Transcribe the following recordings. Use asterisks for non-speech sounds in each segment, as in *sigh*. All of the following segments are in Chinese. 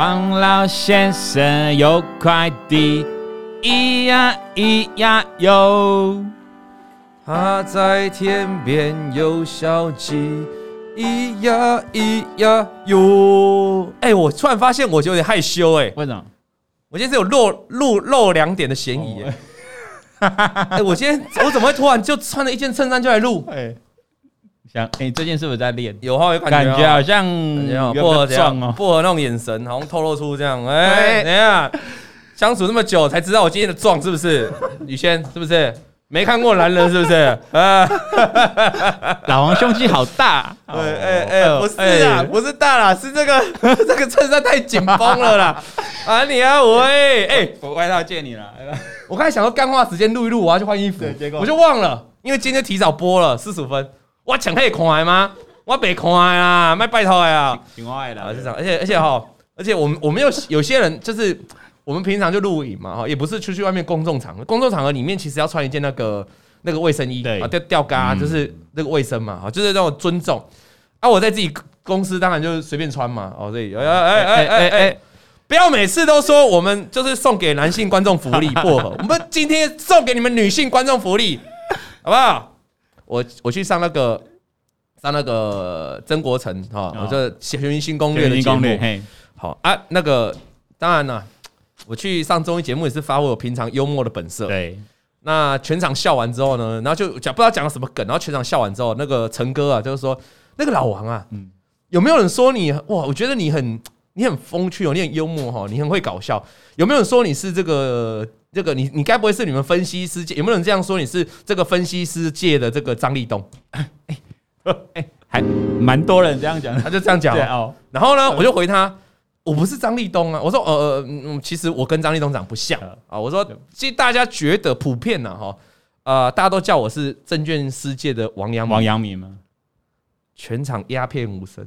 王老先生有快递，咿呀咿呀哟。他在天边有小鸡，咿呀咿呀哟。哎，我突然发现我就有点害羞哎、欸，为什么？我今天是有露露露两点的嫌疑哎、欸。哎、欸，我今天我怎么会突然就穿了一件衬衫就来录？哎。想哎、欸，最近是不是在练？有哈，有感觉好像薄荷这样，薄荷那种眼神，好像透露出这样。哎，等一下，相处那么久才知道我今天的壮是不是？*laughs* 宇轩是不是？没看过男人是不是？*laughs* 啊，老王胸肌好大。*laughs* 对，哎哎，不是啊，不是大啦，是这个这个衬衫太紧绷了啦。啊，你啊，我哎哎，我外套借你了。我刚才想说干话时间录一录，我要去换衣服，我就忘了，因为今天提早播了四十五分。我抢可以看吗？我别看啦，卖拜托呀！挺爱的，是这样。而且而且哈，而且我们我们有有些人就是我们平常就录影嘛哈，也不是出去外面公众场合，公众场合里面其实要穿一件那个那个卫生衣，对啊，吊吊嘎，就是那个卫生嘛，哈，就是那种尊重。啊，我在自己公司当然就是随便穿嘛，哦，所以哎哎哎哎哎，不要每次都说我们就是送给男性观众福利薄荷，我们今天送给你们女性观众福利，好不好？我我去上那个上那个曾国城哈，我这全明星攻略的节目，好啊，那个当然了，我去上综艺节目也是发挥我平常幽默的本色。对，那全场笑完之后呢，然后就讲不知道讲了什么梗，然后全场笑完之后，那个陈哥啊，就是说那个老王啊，嗯，有没有人说你哇？我觉得你很你很风趣哦，你很幽默哈，你很会搞笑。有没有人说你是这个？这个你你该不会是你们分析师界？有没有人这样说你是这个分析师界的这个张立东？哎哎，还蛮多人这样讲，他就这样讲哦。然后呢，我就回他，我不是张立东啊。我说呃嗯，其实我跟张立东长不像啊。我说其实大家觉得普遍呢哈，呃，大家都叫我是证券世界的王阳王阳明吗？全场鸦片无声，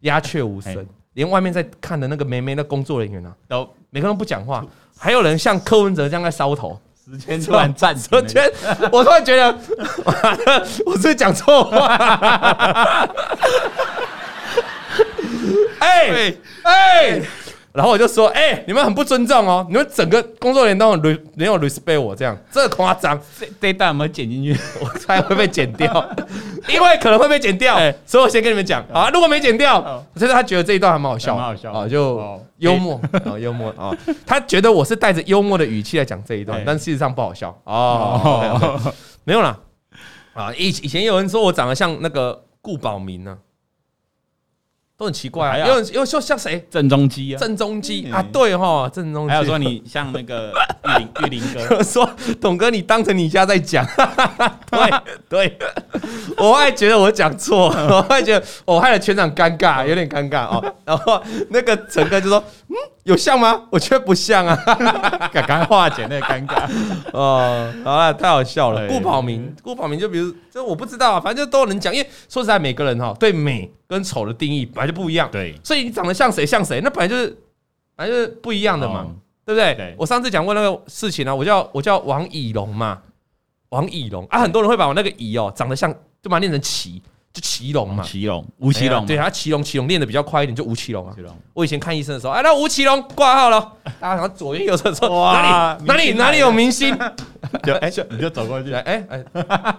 鸦雀无声，连外面在看的那个梅梅的工作人员啊，都每个人都不讲话。还有人像柯文哲这样在烧头，时间突然暂停。我突然觉得，*laughs* 我是不是讲错话？哎 *laughs* 哎。然后我就说，哎，你们很不尊重哦，你们整个工作人员都很没有 respect 我这样，这夸张。这这段有没有剪进去？我猜会被剪掉，*laughs* 因为可能会被剪掉。所以我先跟你们讲，啊，如果没剪掉，所以他觉得这一段还蛮好笑，蛮好笑。啊，就幽默啊，幽默啊，他觉得我是带着幽默的语气来讲这一段，但事实上不好笑。哦，没有啦，啊，以以前有人说我长得像那个顾宝明呢。都很奇怪啊，有人有说像谁？郑中基啊，郑中基。啊，对哈，郑中基。还有说你像那个 *laughs* 玉林玉林哥，说董哥你当成你家在讲，*laughs* 对对，我还觉得我讲错，我还觉得我害了全场尴尬，有点尴尬哦。然后那个陈哥就说，嗯，有像吗？我觉得不像啊，*laughs* 赶快化解那个尴尬。哦，好了，太好笑了。顾宝明，顾宝明就比如，这我不知道啊，反正就都能讲，因为说实在，每个人哈对美。跟丑的定义本来就不一样，对，所以你长得像谁像谁，那本来就是，反正就是不一样的嘛，对不对？我上次讲过那个事情啊，我叫我叫王以龙嘛，王以龙啊，很多人会把我那个以哦长得像，就把它念成奇，就祁龙嘛，祁龙吴奇隆，对，他祁龙祁龙练的比较快一点，就吴奇隆啊。我以前看医生的时候，哎，那吴奇隆挂号了，大家好像左右右侧说，哇，哪里哪里哪里有明星？*laughs* 就哎，你就走过去，哎哎，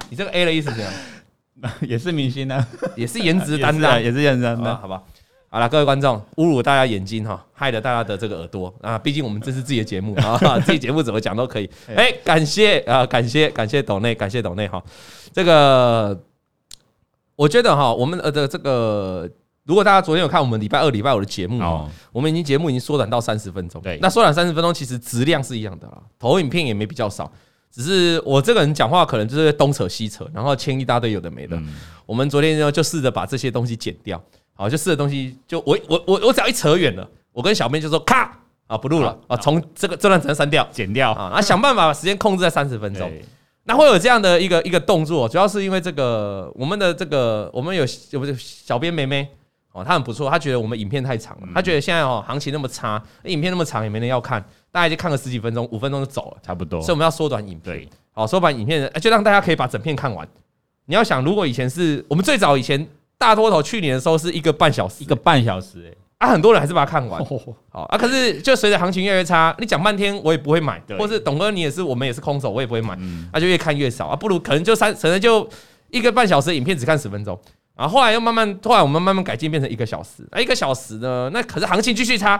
你这个 A 的意思是什么？*laughs* 也是明星 *laughs* 呢，也是颜值担当，也是颜值担当，好吧？好了，各位观众，侮辱大家眼睛哈，害了大家的这个耳朵啊！毕竟我们这是自己的节目啊，自己节目怎么讲都可以。哎，感谢啊，感谢感谢董内，感谢董内哈。这个我觉得哈，我们呃的这个，如果大家昨天有看我们礼拜二、礼拜五的节目哦，我们已经节目已经缩短到三十分钟。对，那缩短三十分钟，其实质量是一样的啦，投影片也没比较少。只是我这个人讲话可能就是东扯西扯，然后牵一大堆有的没的。我们昨天呢就试着把这些东西剪掉，好，就试着东西就我我我我只要一扯远了，我跟小妹就说咔！啊不录了。啊，从这个这段只能删掉。剪掉。啊，啊想办法把时间控制在三十分钟。那会有这样的一个一个动作，主要是因为这个我们的这个我们有有不是小编妹妹哦，她很不错，她觉得我们影片太长了，她觉得现在哦行情那么差，影片那么长也没人要看。大家就看个十几分钟，五分钟就走了，差不多。所以我们要缩短影片，好，缩短影片，就让大家可以把整片看完。你要想，如果以前是我们最早以前大多头去年的时候是一个半小时，一个半小时，啊，很多人还是把它看完。好啊，可是就随着行情越来越差，你讲半天我也不会买，或是董哥你也是，我们也是空手，我也不会买，那、啊、就越看越少啊，不如可能就三，可能就一个半小时影片只看十分钟，啊，后来又慢慢，后来我们慢慢改进变成一个小时，那一个小时呢，那可是行情继续差，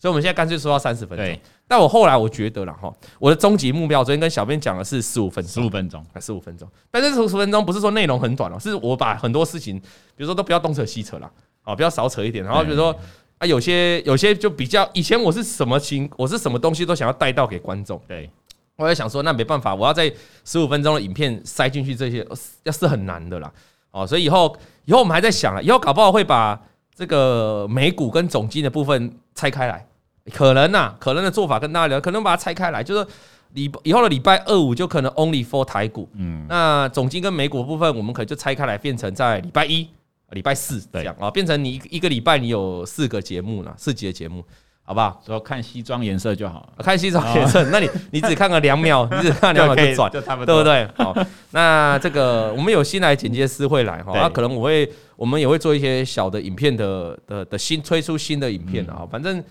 所以我们现在干脆说到三十分钟。但我后来我觉得了哈，我的终极目标，昨天跟小编讲的是十五分钟，十五分钟。还十五分钟，但是十五分钟不是说内容很短哦，是我把很多事情，比如说都不要东扯西扯了。哦，比较少扯一点，然后比如说啊，有些有些就比较，以前我是什么情，我是什么东西都想要带到给观众。对，我在想说，那没办法，我要在十五分钟的影片塞进去这些，要是很难的啦。哦，所以以后以后我们还在想啊，以后搞不好会把这个美股跟总金的部分拆开来，可能呐，可能的做法跟大家聊，可能把它拆开来，就是礼以后的礼拜二五就可能 only for 台股，嗯，那总金跟美股部分，我们可能就拆开来，变成在礼拜一。礼拜四这样啊，变成你一个礼拜你有四个节目了，四集的节目，好不好？说看西装颜色就好，看西装颜色，那你你只看个两秒，*laughs* 你只看两秒就转，就差不多，对不对？好，那这个我们有新来剪接师会来哈，那可能我会，我们也会做一些小的影片的的的新推出新的影片啊，反正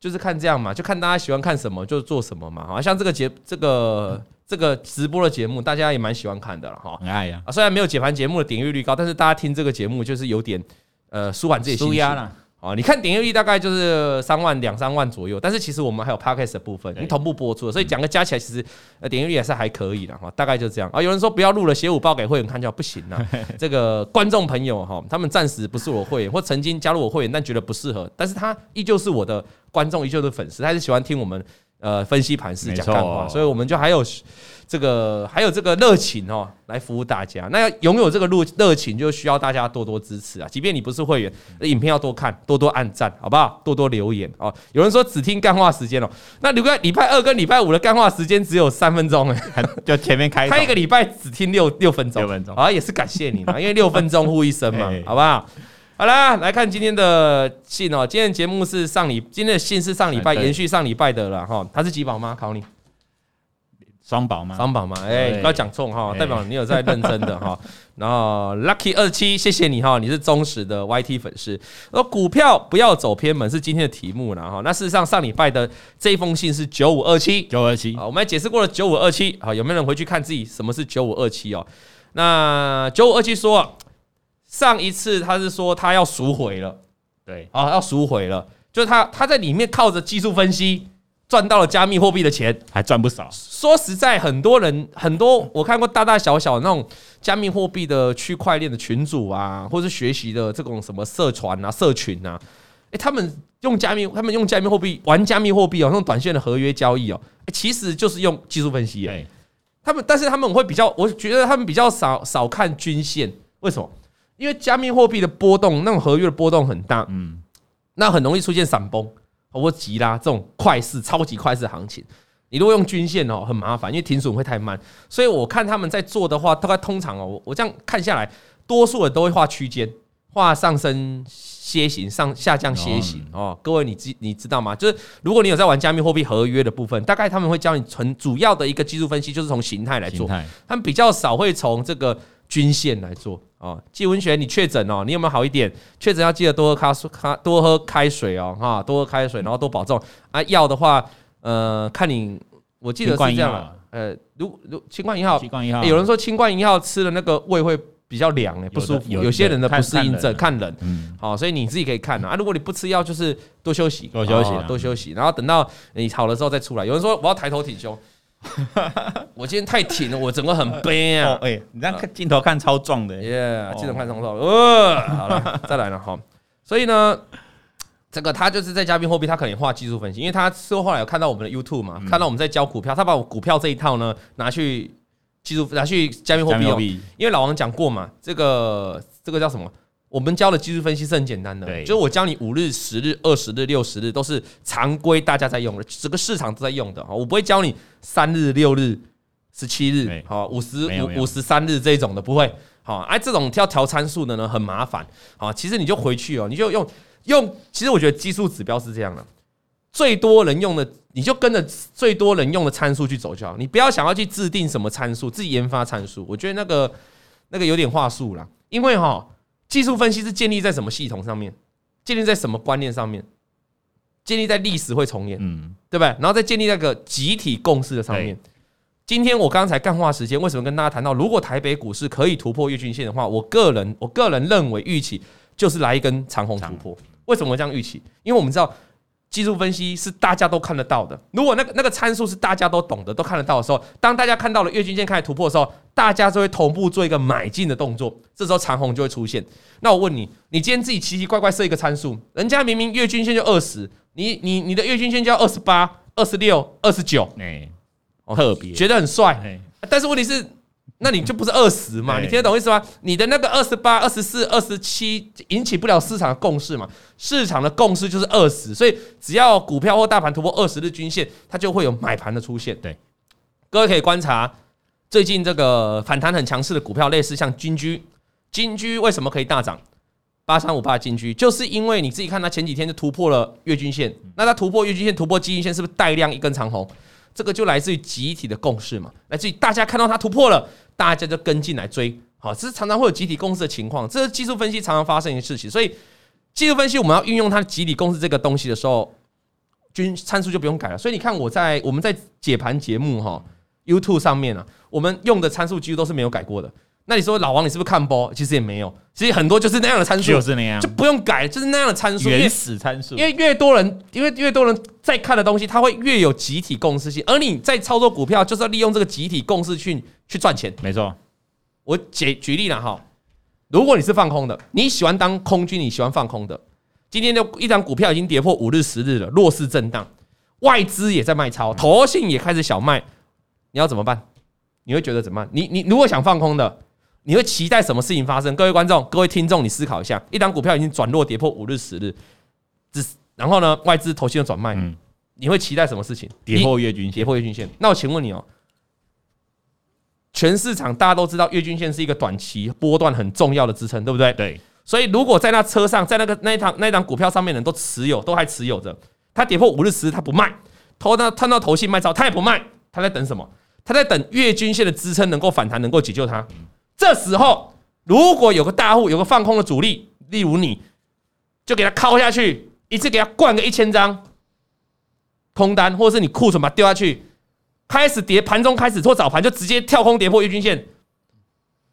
就是看这样嘛，就看大家喜欢看什么就做什么嘛，好像这个节这个。这个直播的节目，大家也蛮喜欢看的了哈。很爱呀，虽然没有解盘节目的点阅率高，但是大家听这个节目就是有点呃舒缓自己心情了。哦，你看点阅率大概就是三万两三万左右，但是其实我们还有 podcast 的部分，你同步播出，所以讲个加起来其实呃点阅率也是还可以的哈。大概就这样啊。有人说不要录了，写五报给会员看就不行了。*laughs* 这个观众朋友哈，他们暂时不是我会员，或曾经加入我会员，但觉得不适合，但是他依旧是我的观众，依旧是粉丝，他还是喜欢听我们。呃，分析盘势讲干话，所以我们就还有这个还有这个热情哦，来服务大家。那要拥有这个热热情，就需要大家多多支持啊！即便你不是会员，影片要多看，多多按赞，好不好？多多留言哦。有人说只听干话时间哦，那礼拜礼拜二跟礼拜五的干话时间只有三分钟哎，*laughs* 就前面开开一个礼拜只听六六分钟，六分钟啊，也是感谢你嘛，因为六分钟呼一声嘛，*laughs* 好不好？好啦，来看今天的信哦。今天节目是上礼，今天的信是上礼拜延续上礼拜的了哈。他是几宝吗？考你，双宝吗？双宝嘛？哎，不要讲错哈，代表你有在认真的哈。*laughs* 然后 Lucky 二七，谢谢你哈，你是忠实的 YT 粉丝。说股票不要走偏门是今天的题目了哈。那事实上上礼拜的这一封信是九五二七九五二七，我们还解释过了九五二七。好，有没有人回去看自己什么是九五二七哦？那九五二七说。上一次他是说他要赎回了，对啊，要赎回了，就是他他在里面靠着技术分析赚到了加密货币的钱，还赚不少。说实在，很多人很多我看过大大小小那种加密货币的区块链的群组啊，或是学习的这种什么社团啊、社群啊，诶，他们用加密，他们用加密货币玩加密货币哦，那种短线的合约交易哦，其实就是用技术分析。哎，他们但是他们会比较，我觉得他们比较少少看均线，为什么？因为加密货币的波动，那种合约的波动很大，嗯，那很容易出现闪崩或急拉这种快市、超级快市行情。你如果用均线哦，很麻烦，因为停损会太慢。所以我看他们在做的话，大概通常哦，我我这样看下来，多数人都会画区间，画上升楔形、上下降楔形哦。各位你知你知道吗？就是如果你有在玩加密货币合约的部分，大概他们会教你从主要的一个技术分析，就是从形态来做，他们比较少会从这个。均线来做哦，季文学，你确诊哦，你有没有好一点？确诊要记得多喝咖水，多喝开水哦，哈，多喝开水，然后多保重啊。药的话，呃，看你，我记得是这样，呃，如如清冠一号，清冠一号，有人说清冠一号吃了那个胃会比较凉诶，不舒服。有些人的不适应症，看人，嗯，好，所以你自己可以看啊。如果你不吃药，就是多休息，多休息，多休息，然后等到你好了之后再出来。有人说我要抬头挺胸。*laughs* 我今天太挺了，我整个很悲啊！哎、欸，你这样看镜头看超壮的，耶！镜头看超壮，呃，好了，*laughs* 再来了哈。所以呢，这个他就是在加密货币，他可能画技术分析，因为他说后后来有看到我们的 YouTube 嘛，看到我们在教股票，他把我股票这一套呢拿去技术拿去加密货币哦，因为老王讲过嘛，这个这个叫什么？我们教的技术分析是很简单的，就是我教你五日、十日、二十日、六十日都是常规大家在用的，整个市场都在用的。我不会教你三日、六日、十七日、好五十五、五十三日这种的，不会。好，哎，这种要调参数的呢，很麻烦。好，其实你就回去哦，你就用用。其实我觉得技术指标是这样的，最多人用的，你就跟着最多人用的参数去走就好。你不要想要去制定什么参数，自己研发参数。我觉得那个那个有点话术啦，因为哈。技术分析是建立在什么系统上面？建立在什么观念上面？建立在历史会重演，嗯，对不对？然后再建立那个集体共识的上面。今天我刚才干话时间，为什么跟大家谈到，如果台北股市可以突破月均线的话，我个人我个人认为预期就是来一根长红突破。为什么会这样预期？因为我们知道。技术分析是大家都看得到的。如果那个那个参数是大家都懂的、都看得到的时候，当大家看到了月均线开始突破的时候，大家就会同步做一个买进的动作。这时候长虹就会出现。那我问你，你今天自己奇奇怪怪设一个参数，人家明明月均线就二十，你你你的月均线就要二十八、二十六、二十九，哎，特别觉得很帅。但是问题是。那你就不是二十嘛？你听得懂意思吗？你的那个二十八、二十四、二十七引起不了市场的共识嘛？市场的共识就是二十，所以只要股票或大盘突破二十日均线，它就会有买盘的出现。对，各位可以观察最近这个反弹很强势的股票，类似像金居，金居为什么可以大涨？八三五八金居，就是因为你自己看它前几天就突破了月均线，那它突破月均线、突破季均线，是不是带量一根长红？这个就来自于集体的共识嘛，来自于大家看到它突破了。大家就跟进来追，好，这是常常会有集体共识的情况，这是技术分析常常发生的事情。所以技术分析我们要运用它的集体共识这个东西的时候，均参数就不用改了。所以你看我在我们在解盘节目哈 YouTube 上面啊，我们用的参数几乎都是没有改过的。那你说老王你是不是看波？其实也没有，其实很多就是那样的参数，就是那样，就不用改，就是那样的参数，原始参数。因为越多人，因为越多人在看的东西，它会越有集体共识性。而你在操作股票，就是要利用这个集体共识去去赚钱。没错，我举举例了哈，如果你是放空的，你喜欢当空军，你喜欢放空的，今天的一张股票已经跌破五日、十日了，弱势震荡，外资也在卖超，投信也开始小卖，你要怎么办？你会觉得怎么办？你你如果想放空的。你会期待什么事情发生？各位观众、各位听众，你思考一下：一档股票已经转弱，跌破五日、十日，只然后呢，外资投信的转卖，嗯，你会期待什么事情？跌破月均线，跌破月均线。那我请问你哦，全市场大家都知道，月均线是一个短期波段很重要的支撑，对不对？对。所以如果在那车上，在那个那一档那一档股票上面的人都持有，都还持有着，他跌破五日、十日，他不卖，投到看到头信卖超，他也不卖，他在等什么？他在等月均线的支撑能够反弹，能够解救他。这时候，如果有个大户有个放空的主力，例如你，就给他敲下去，一次给他灌个一千张空单，或是你库存把它丢下去，开始跌，盘中开始做早盘就直接跳空跌破月均线。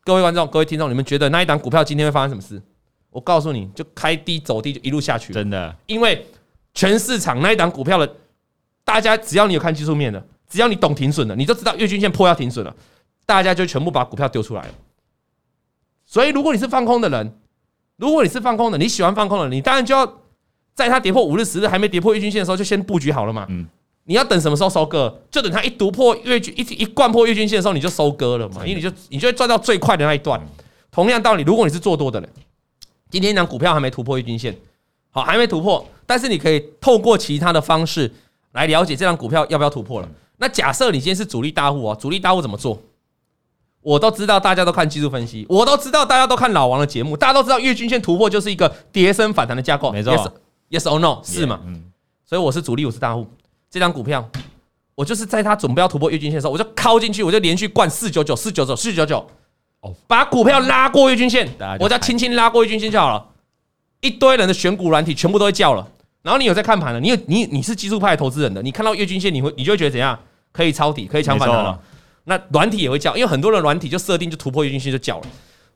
各位观众、各位听众，你们觉得那一档股票今天会发生什么事？我告诉你，就开低走低，就一路下去。真的，因为全市场那一档股票的，大家只要你有看技术面的，只要你懂停损的，你就知道月均线破要停损了，大家就全部把股票丢出来了。所以，如果你是放空的人，如果你是放空的，你喜欢放空的，你当然就要在它跌破五日、十日还没跌破月均线的时候，就先布局好了嘛。嗯，你要等什么时候收割？就等它一突破月均一一贯破月均线的时候，你就收割了嘛。因为你就你就会赚到最快的那一段。同样道理，如果你是做多的人，今天一档股票还没突破月均线，好，还没突破，但是你可以透过其他的方式来了解这档股票要不要突破了。那假设你今天是主力大户哦，主力大户怎么做？我都知道，大家都看技术分析，我都知道，大家都看老王的节目，大家都知道月均线突破就是一个跌升反弹的架构，没错，yes or no 是吗？嗯，所以我是主力，我是大户，这张股票，我就是在它准备要突破月均线的时候，我就靠进去，我就连续灌四九九、四九九、四九九，哦，把股票拉过月均线，我只要轻轻拉过月均线就好了，一堆人的选股软体全部都会叫了，然后你有在看盘了，你有你你是技术派投资人的，你看到月均线，你会你就会觉得怎样？可以抄底，可以抢反弹了。那软体也会叫，因为很多人软体就设定就突破月均线就叫了，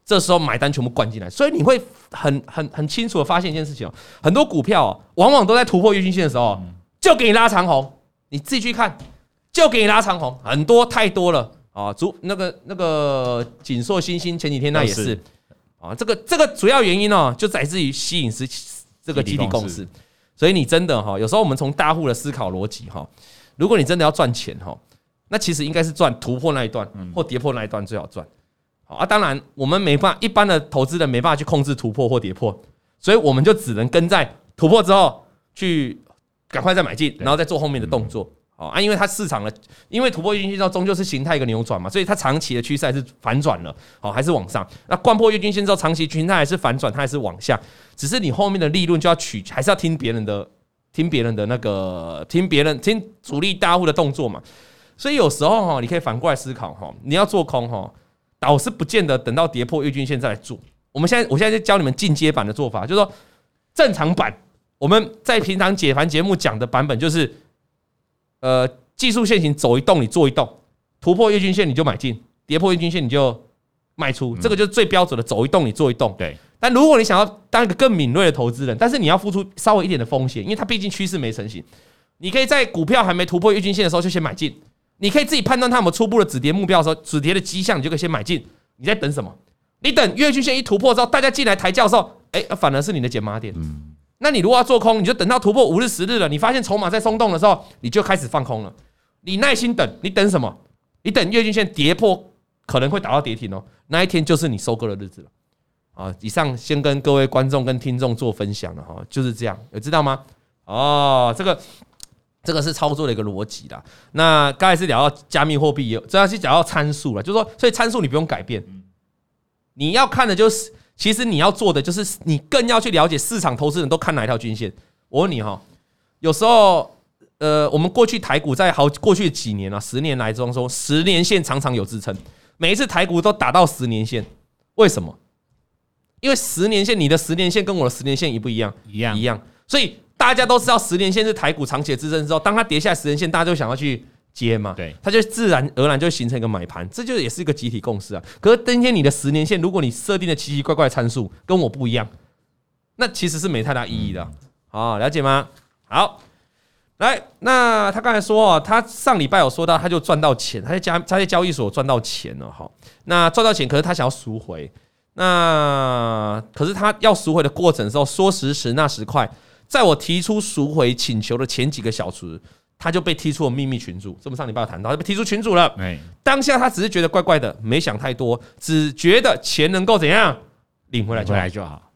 这时候买单全部灌进来，所以你会很很很清楚的发现一件事情哦，很多股票往往都在突破月均线的时候就给你拉长红，你自己去看，就给你拉长红，很多太多了啊，主那个那个锦硕、新星前几天那也是啊，这个这个主要原因呢就来自于吸引是这个集体共识，所以你真的哈，有时候我们从大户的思考逻辑哈，如果你真的要赚钱哈。那其实应该是赚突破那一段，或跌破那一段最好赚。好啊，当然我们没办法，一般的投资人没办法去控制突破或跌破，所以我们就只能跟在突破之后去赶快再买进，然后再做后面的动作。好啊，因为它市场的，因为突破月均线终究是形态一个扭转嘛，所以它长期的趋势还是反转了，好还是往上。那贯破月均线之后，长期形态还是反转，它还是往下，只是你后面的利润就要取，还是要听别人的，听别人的那个，听别人听主力大户的动作嘛。所以有时候哈，你可以反过来思考哈，你要做空哈，倒是不见得等到跌破月均线再来做。我们现在，我现在就教你们进阶版的做法，就是说，正常版，我们在平常解盘节目讲的版本就是，呃，技术线型走一动你做一动，突破月均线你就买进，跌破月均线你就卖出，这个就是最标准的走一动你做一动。对。但如果你想要当一个更敏锐的投资人，但是你要付出稍微一点的风险，因为它毕竟趋势没成型。你可以在股票还没突破月均线的时候就先买进，你可以自己判断它有没有初步的止跌目标的时候，止跌的迹象你就可以先买进。你在等什么？你等月均线一突破之后，大家进来抬轿的时候，哎，反而是你的减码点。嗯。那你如果要做空，你就等到突破五日、十日了，你发现筹码在松动的时候，你就开始放空了。你耐心等，你等什么？你等月均线跌破，可能会打到跌停哦。那一天就是你收割的日子了。啊，以上先跟各位观众跟听众做分享了哈，就是这样，有知道吗？哦，这个。这个是操作的一个逻辑啦。那刚才是聊到加密货币，也主要是讲到参数了，就是说，所以参数你不用改变，你要看的就是，其实你要做的就是，你更要去了解市场投资人都看哪一条均线。我问你哈，有时候，呃，我们过去台股在好过去几年啊，十年来中说，十年线常常有支撑，每一次台股都打到十年线，为什么？因为十年线，你的十年线跟我的十年线一不一样？一样，一样，所以。大家都知道十年线是台股长期的支撑之后，当它跌下十年线，大家就想要去接嘛，对，它就自然而然就形成一个买盘，这就也是一个集体共识啊。可是今天你的十年线，如果你设定的奇奇怪怪的参数跟我不一样，那其实是没太大意义的。好，了解吗？好，来，那他刚才说哦，他上礼拜有说到，他就赚到钱，他在交他在交易所赚到钱了哈。那赚到钱，可是他想要赎回，那可是他要赎回的过程的时候，说时迟那时快。在我提出赎回请求的前几个小时，他就被踢出了秘密群组。这么上礼拜有谈到，他被踢出群组了。当下他只是觉得怪怪的，没想太多，只觉得钱能够怎样领回来就来，就好。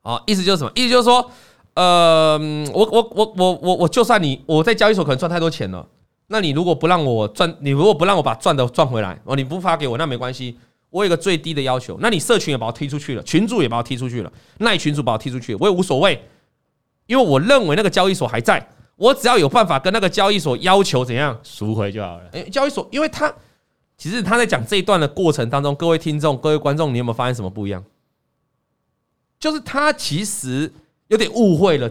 好，意思就是什么？意思就是说，呃，我我我我我我就算你我在交易所可能赚太多钱了，那你如果不让我赚，你如果不让我把赚的赚回来，哦，你不发给我，那没关系。我有个最低的要求，那你社群也把我踢出去了，群主也把我踢出去了，那群主把我踢出去了，我也无所谓。因为我认为那个交易所还在，我只要有办法跟那个交易所要求怎样赎回就好了。诶，交易所，因为他其实他在讲这一段的过程当中，各位听众、各位观众，你有没有发现什么不一样？就是他其实有点误会了，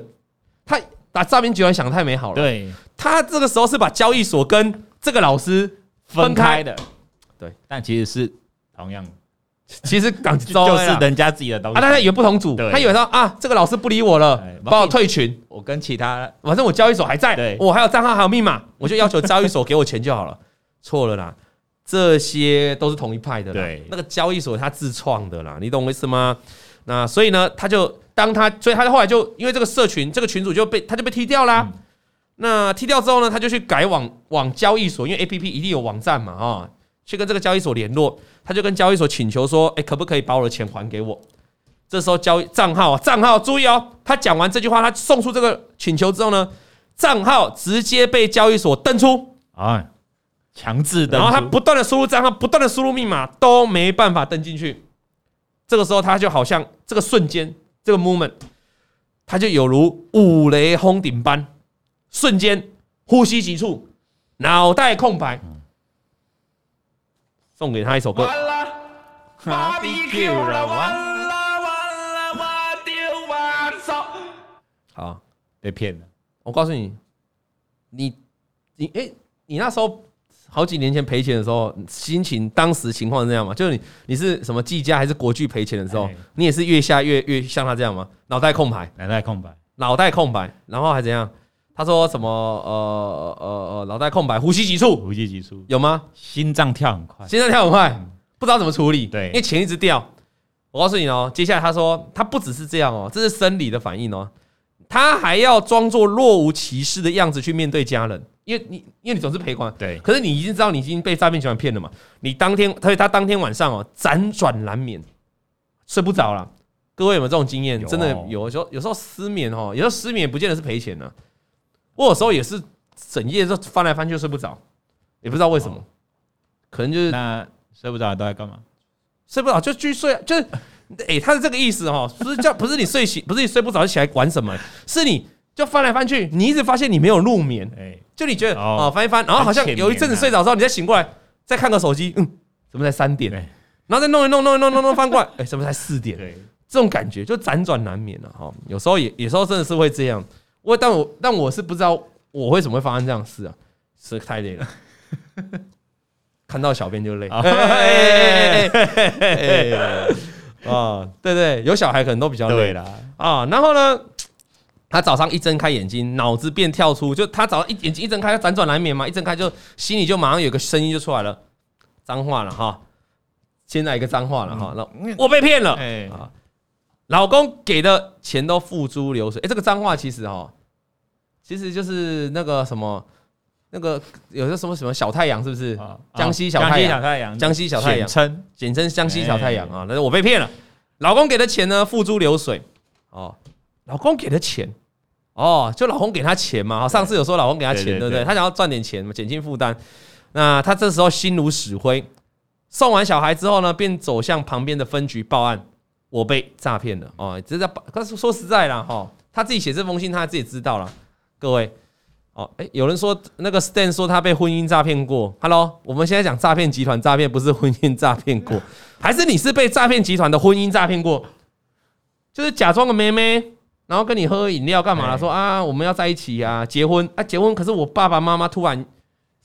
他把诈骗集团想得太美好了。对，他这个时候是把交易所跟这个老师分开的，对，但其实是同样的。*laughs* 其实港州 *laughs* 就是人家自己的东西。啊，大家以为不同组，他以为说啊，这个老师不理我了，把我退群，我跟其他，反正我交易所还在，我还有账号还有密码，*laughs* 我就要求交易所给我钱就好了。错了啦，这些都是同一派的，对，那个交易所他自创的啦，你懂我意思吗？那所以呢，他就当他，所以他后来就因为这个社群，这个群主就被他就被踢掉啦。那踢掉之后呢，他就去改网网交易所，因为 APP 一定有网站嘛，啊。去跟这个交易所联络，他就跟交易所请求说：“哎，可不可以把我的钱还给我？”这时候交易账号账号注意哦，他讲完这句话，他送出这个请求之后呢，账号直接被交易所登出啊，强制的。然后他不断的输入账号，不断的输入密码，都没办法登进去。这个时候他就好像这个瞬间，这个 moment，他就有如五雷轰顶般，瞬间呼吸急促，脑袋空白。送给他一首歌。完了，芭比 Q 了，完了完了，我丢完手。好，被骗了。我告诉你，你你哎、欸，你那时候好几年前赔钱的时候，心情当时情况是这样吗？就是你你是什么技嘉还是国巨赔钱的时候，你也是越下越越像他这样吗？脑袋空白，脑袋空白，脑袋空白，然后还怎样？他说什么？呃呃呃，脑袋空白，呼吸急促，呼吸急促，有吗？心脏跳很快，心脏跳很快，不知道怎么处理。对，因为钱一直掉。我告诉你哦，接下来他说，他不只是这样哦，这是生理的反应哦，他还要装作若无其事的样子去面对家人，因为你因为你总是赔款，对。可是你已经知道你已经被诈骗集团骗了嘛？你当天，所以他当天晚上哦，辗转难眠，睡不着了。各位有没有这种经验？真的有时候有时候失眠哦，有时候失眠不见得是赔钱呢。我有时候也是整夜就翻来翻去睡不着，也不知道为什么，可能就是那睡不着都在干嘛？睡不着就继续睡，就是哎、*laughs* 欸，他是这个意思哈，不是叫 *laughs* 不是你睡醒，不是你睡不着就起来管什么，是你就翻来翻去，你一直发现你没有入眠，哎，就你觉得哦翻一翻，然后好像有一阵子睡着之后，你再醒过来再看个手机，嗯，怎么才三点？然后再弄一弄弄一弄弄弄翻过来，*laughs* 哎，怎么才四点？这种感觉就辗转难眠了哈。有时候也有时候真的是会这样。我但我但我是不知道我为什么会发生这样事啊，是太累了。看到小便就累。啊，对对，有小孩可能都比较累了啊。然后呢，他早上一睁开眼睛，脑子便跳出，就他早上一眼睛一睁开，辗转难眠嘛，一睁开就心里就马上有个声音就出来了，脏话了哈。现在一个脏话了哈，那我被骗了。哎啊，老公给的钱都付诸流水。哎，这个脏话其实哈，其实就是那个什么，那个有个什么什么小太阳是不是？江西小太阳，江西小太阳，简称简称江西小太阳啊。那是我被骗了，老公给的钱呢，付诸流水。哦，老公给的钱，哦，就老公给他钱嘛。上次有说老公给他钱，对不对？他想要赚点钱嘛，减轻负担。那他这时候心如死灰。送完小孩之后呢，便走向旁边的分局报案，我被诈骗了哦。这在，可是说实在啦，哈，他自己写这封信，他自己知道了。各位，哦，哎，有人说那个 Stan 说他被婚姻诈骗过。Hello，我们现在讲诈骗集团诈骗，不是婚姻诈骗过，*laughs* 还是你是被诈骗集团的婚姻诈骗过？就是假装个妹妹，然后跟你喝饮料干嘛了？说啊，我们要在一起啊，结婚啊，结婚。可是我爸爸妈妈突然。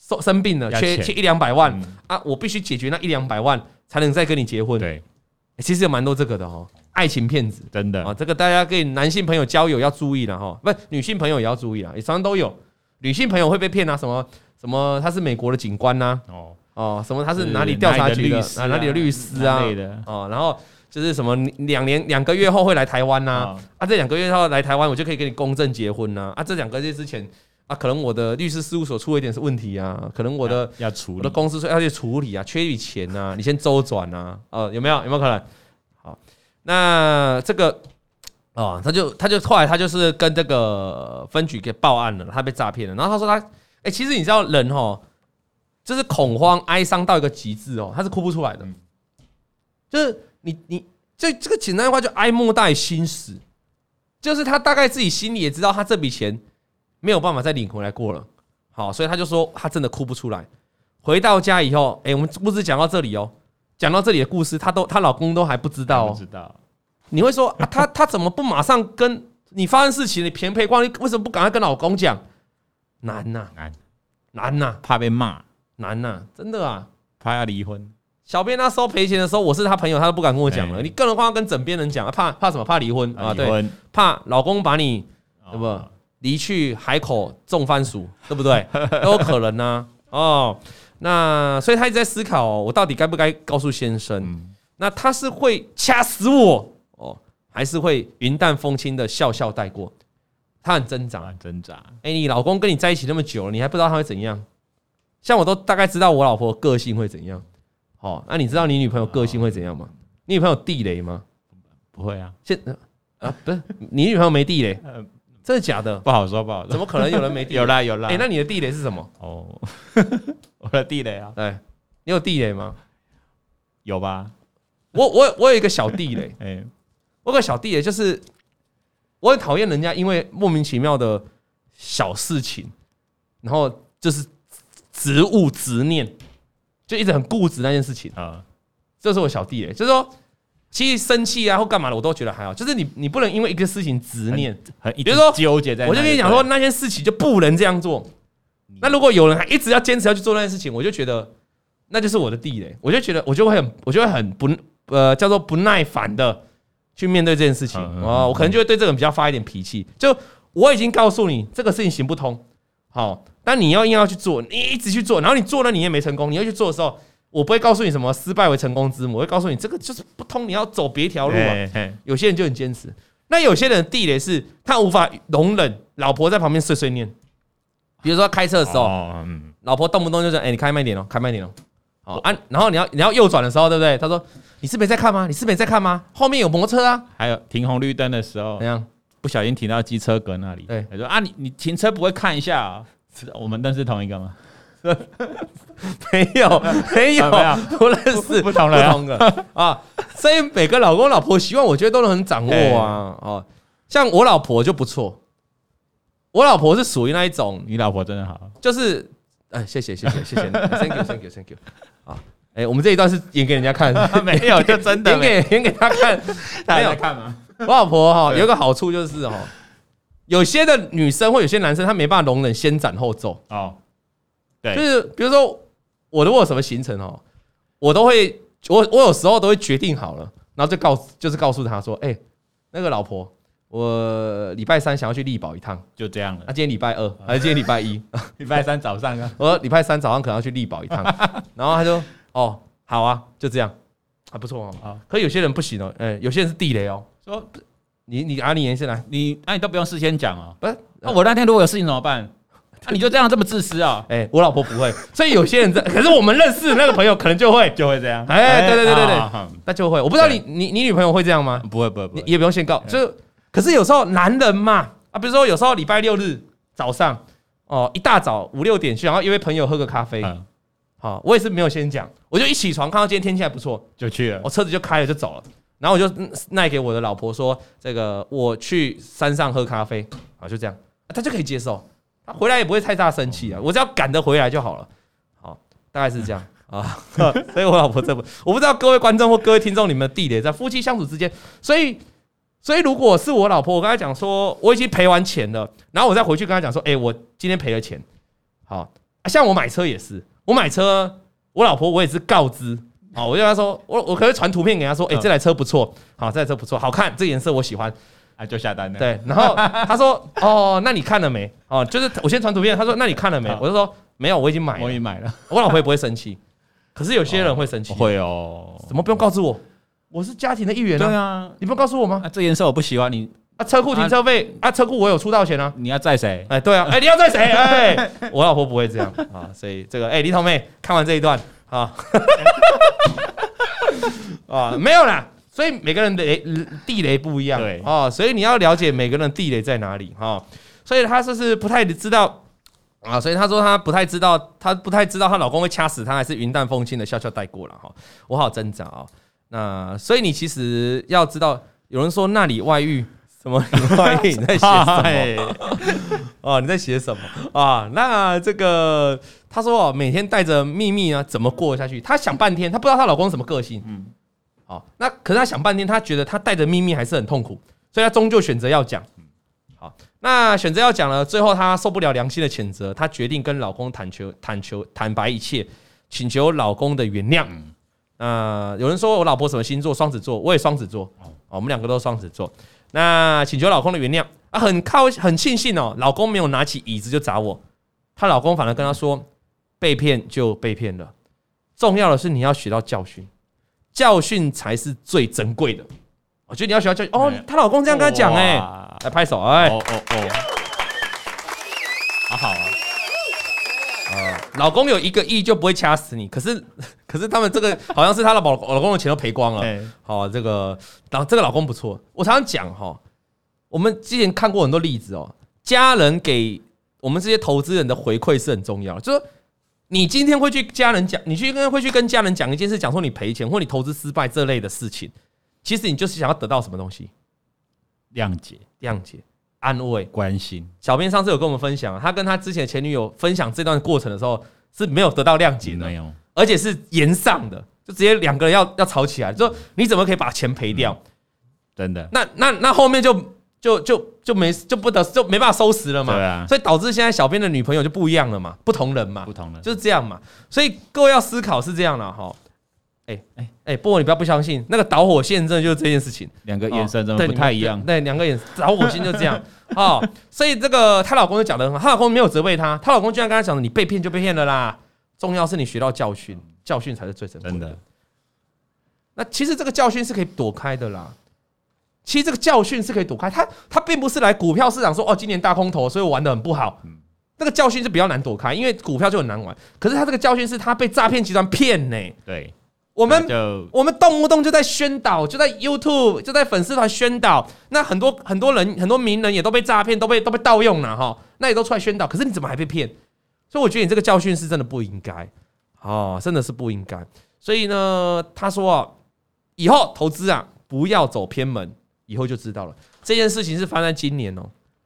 生生病了，缺缺一两百万啊！我必须解决那一两百万，才能再跟你结婚。对，其实有蛮多这个的哈，爱情骗子，真的啊，这个大家跟男性朋友交友要注意了哈，不，女性朋友也要注意啊，也常常都有女性朋友会被骗啊，什么什么他是美国的警官呐，哦哦，什么他是哪里调查局的啊，哪里的律师啊，哦，然后就是什么两年两个月后会来台湾呐，啊，这两个月后来台湾，我就可以跟你公证结婚呐，啊，这两个月之前。啊，可能我的律师事务所出了一点问题啊，可能我的要处理，我的公司说要去处理啊，缺一笔钱啊，你先周转啊，呃，有没有有没有可能？好，那这个哦，他就他就后来他就是跟这个分局给报案了，他被诈骗了。然后他说他，哎，其实你知道人哦，就是恐慌哀伤到一个极致哦，他是哭不出来的，就是你你这这个简单的话就哀莫大于心死，就是他大概自己心里也知道他这笔钱。没有办法再领回来过了，好，所以他就说他真的哭不出来。回到家以后，哎，我们故事讲到这里哦，讲到这里的故事，她都她老公都还不知道哦。不知道，你会说啊，他他怎么不马上跟你发生事情？你赔赔光，你为什么不赶快跟老公讲？难呐，难难呐，怕被骂，难呐，真的啊，怕要离婚。小编那时候赔钱的时候，我是他朋友，他都不敢跟我讲了。你更何况要跟枕边人讲，怕怕什么？怕离婚啊？对，怕老公把你，对不？离去海口种番薯，对不对？*laughs* 都有可能呢、啊。哦，那所以他一直在思考、哦，我到底该不该告诉先生？嗯、那他是会掐死我哦，还是会云淡风轻的笑笑带过？他很挣扎，挣扎。哎，你老公跟你在一起那么久了，你还不知道他会怎样？像我都大概知道我老婆个性会怎样。哦，那你知道你女朋友个性会怎样吗？你女朋友地雷吗？不会啊。现啊，不是你女朋友没地雷。真的假的？不好说，不好说。怎么可能有人没地雷？*laughs* 有啦，有啦。哎，那你的地雷是什么？哦，*laughs* 我的地雷啊。对，你有地雷吗？有吧。我我我有一个小地雷。*laughs* 哎，我有个小地雷就是，我很讨厌人家因为莫名其妙的小事情，然后就是执物执念，就一直很固执那件事情啊。这是我小地雷，就是说。其实生气啊或干嘛的，我都觉得还好。就是你，你不能因为一个事情执念，比如说纠结在。我就跟你讲说，那件事情就不能这样做。那如果有人还一直要坚持要去做那件事情，我就觉得那就是我的地雷。我就觉得我就会很，我就会很不呃叫做不耐烦的去面对这件事情啊。我可能就会对这个人比较发一点脾气。就我已经告诉你这个事情行不通，好，但你要硬要去做，你一直去做，然后你做了你也没成功，你要去做的时候。我不会告诉你什么失败为成功之母，我会告诉你这个就是不通，你要走别条路啊。有些人就很坚持，那有些人的地雷是他无法容忍老婆在旁边碎碎念，比如说开车的时候，老婆动不动就说：“哎，你开慢点哦，开慢点哦。”好啊，然后你要你要右转的时候，对不对？他说：“你是没在看吗？你是没在看吗？后面有摩托车啊。”还有停红绿灯的时候，怎样不小心停到机车格那里？对，他说：“啊，你你停车不会看一下啊？是我们认识同一个吗？”没有，*laughs* 没有，不认识，不同人，不同的。啊。所以每个老公老婆希望，我觉得都能很掌握啊。哦，像我老婆就不错，我老婆是属于那一种。你老婆真的好，就是，哎，谢谢，谢谢，谢谢你，Thank you，Thank you，Thank you。啊，哎，我们这一段是演给人家看，*laughs* 没有就真的演给演给他看，*laughs* 大家看吗？我老婆哈有一个好处就是哈，有些的女生或有些男生他没办法容忍先斩后奏。哦，对，就是比如说我如果有什么行程哦，我都会我我有时候都会决定好了，然后就告就是告诉他说，哎，那个老婆。我礼拜三想要去力宝一趟，就这样了。那今天礼拜二还是今天礼拜一？*laughs* 礼拜三早上啊。*laughs* 我说礼拜三早上可能要去力宝一趟，*laughs* 然后他就哦，好啊，就这样，还不错哦。啊，可有些人不行哦，哎，有些人是地雷哦。说你你阿里延先来，你那你都不用事先讲哦。不是，那我那天如果有事情怎么办？那 *laughs* 你就这样这么自私啊？哎，我老婆不会，*laughs* 所以有些人在，可是我们认识的那个朋友可能就会 *laughs* 就会这样。哎，对对对对对，那就会。我不知道你你你女朋友会这样吗？不会不会，你也不用先告，就。可是有时候男人嘛，啊，比如说有时候礼拜六日早上，哦，一大早五六点去，然后约朋友喝个咖啡，好，我也是没有先讲，我就一起床看到今天天气还不错，就去了，我车子就开了就走了，然后我就赖给我的老婆说，这个我去山上喝咖啡，啊，就这样，她就可以接受，他回来也不会太大生气啊，我只要赶得回来就好了，好，大概是这样啊，*laughs* 所以我老婆这不，我不知道各位观众或各位听众，你们的地点在夫妻相处之间，所以。所以，如果是我老婆，我跟她讲说我已经赔完钱了，然后我再回去跟她讲说，哎，我今天赔了钱。好，像我买车也是，我买车，我老婆我也是告知，好，我就跟她说，我我可以传图片给她说，哎，这台车不错，好，这台车不错，好看，这颜色我喜欢，啊，就下单了。对，然后他说，哦，那你看了没？哦，就是我先传图片，他说，那你看了没？我就说没有，我已经买了，我已经买了。我老婆也不会生气，可是有些人会生气，会哦，怎么不用告知我？我是家庭的一员啊！对啊，你不告诉我吗？啊，这颜色我不喜欢。你啊，车库停车费啊，车库我有出道钱啊。你要载谁？哎，对啊，哎，你要载谁？*laughs* 哎，我老婆不会这样啊，所以这个哎，李彤妹看完这一段啊，*laughs* 啊，没有啦。所以每个人的雷地雷不一样，对哦，所以你要了解每个人的地雷在哪里哈。所以她就是不太知道啊，所以她说她不太知道，她不太知道她老公会掐死她，还是云淡风轻的笑笑带过了哈。我好挣扎啊。那所以你其实要知道，有人说那里外遇，什么里外遇？你在写什么？*laughs* 哦，你在写什么啊？那这个他说哦，每天带着秘密啊，怎么过下去？他想半天，他不知道她老公什么个性。嗯，好，那可是他想半天，他觉得他带着秘密还是很痛苦，所以他终究选择要讲。好，那选择要讲了，最后他受不了良心的谴责，他决定跟老公坦求、坦求、坦白一切，请求老公的原谅。呃，有人说我老婆什么星座？双子座，我也双子座，哦，我们两个都是双子座。那请求老公的原谅啊，很靠，很庆幸哦，老公没有拿起椅子就砸我，她老公反而跟她说，被骗就被骗了，重要的是你要学到教训，教训才是最珍贵的。我觉得你要学到教训哦，她老公这样跟她讲，哎，来拍手，哎，哦哦哦，好好啊。老公有一个亿就不会掐死你，可是 *laughs* 可是他们这个好像是她的老老公的钱都赔光了。好，这个然后这个老公不错，我常常讲哈，我们之前看过很多例子哦，家人给我们这些投资人的回馈是很重要的，就是说你今天会去家人讲，你去跟会去跟家人讲一件事，讲说你赔钱或你投资失败这类的事情，其实你就是想要得到什么东西？谅解，谅解。安慰、关心。小编上次有跟我们分享，他跟他之前前女友分享这段过程的时候是没有得到谅解的，没有，而且是言上的，就直接两个人要要吵起来，就说你怎么可以把钱赔掉？真的？那那那后面就就就就没就不得就没办法收拾了嘛？对啊，所以导致现在小编的女朋友就不一样了嘛，不同人嘛，不同人就是这样嘛。所以各位要思考是这样了哈。哎哎哎，不过你不要不相信，那个导火线真的就是这件事情，两个眼神真的不太一样。对，两个眼导火线就这样 *laughs* 哦。所以这个她老公就讲的很好，她老公没有责备她，她老公居然跟她讲：“你被骗就被骗了啦，重要是你学到教训，教训才是最珍贵的。”那其实这个教训是可以躲开的啦。其实这个教训是可以躲开，他他并不是来股票市场说：“哦，今年大空头，所以我玩的很不好。”那个教训是比较难躲开，因为股票就很难玩。可是他这个教训是他被诈骗集团骗呢。对。我们我们动不动就在宣导，就在 YouTube 就在粉丝团宣导，那很多很多人很多名人也都被诈骗，都被都被盗用了哈，那也都出来宣导，可是你怎么还被骗？所以我觉得你这个教训是真的不应该，哦，真的是不应该。所以呢，他说啊，以后投资啊不要走偏门，以后就知道了。这件事情是发生在今年哦，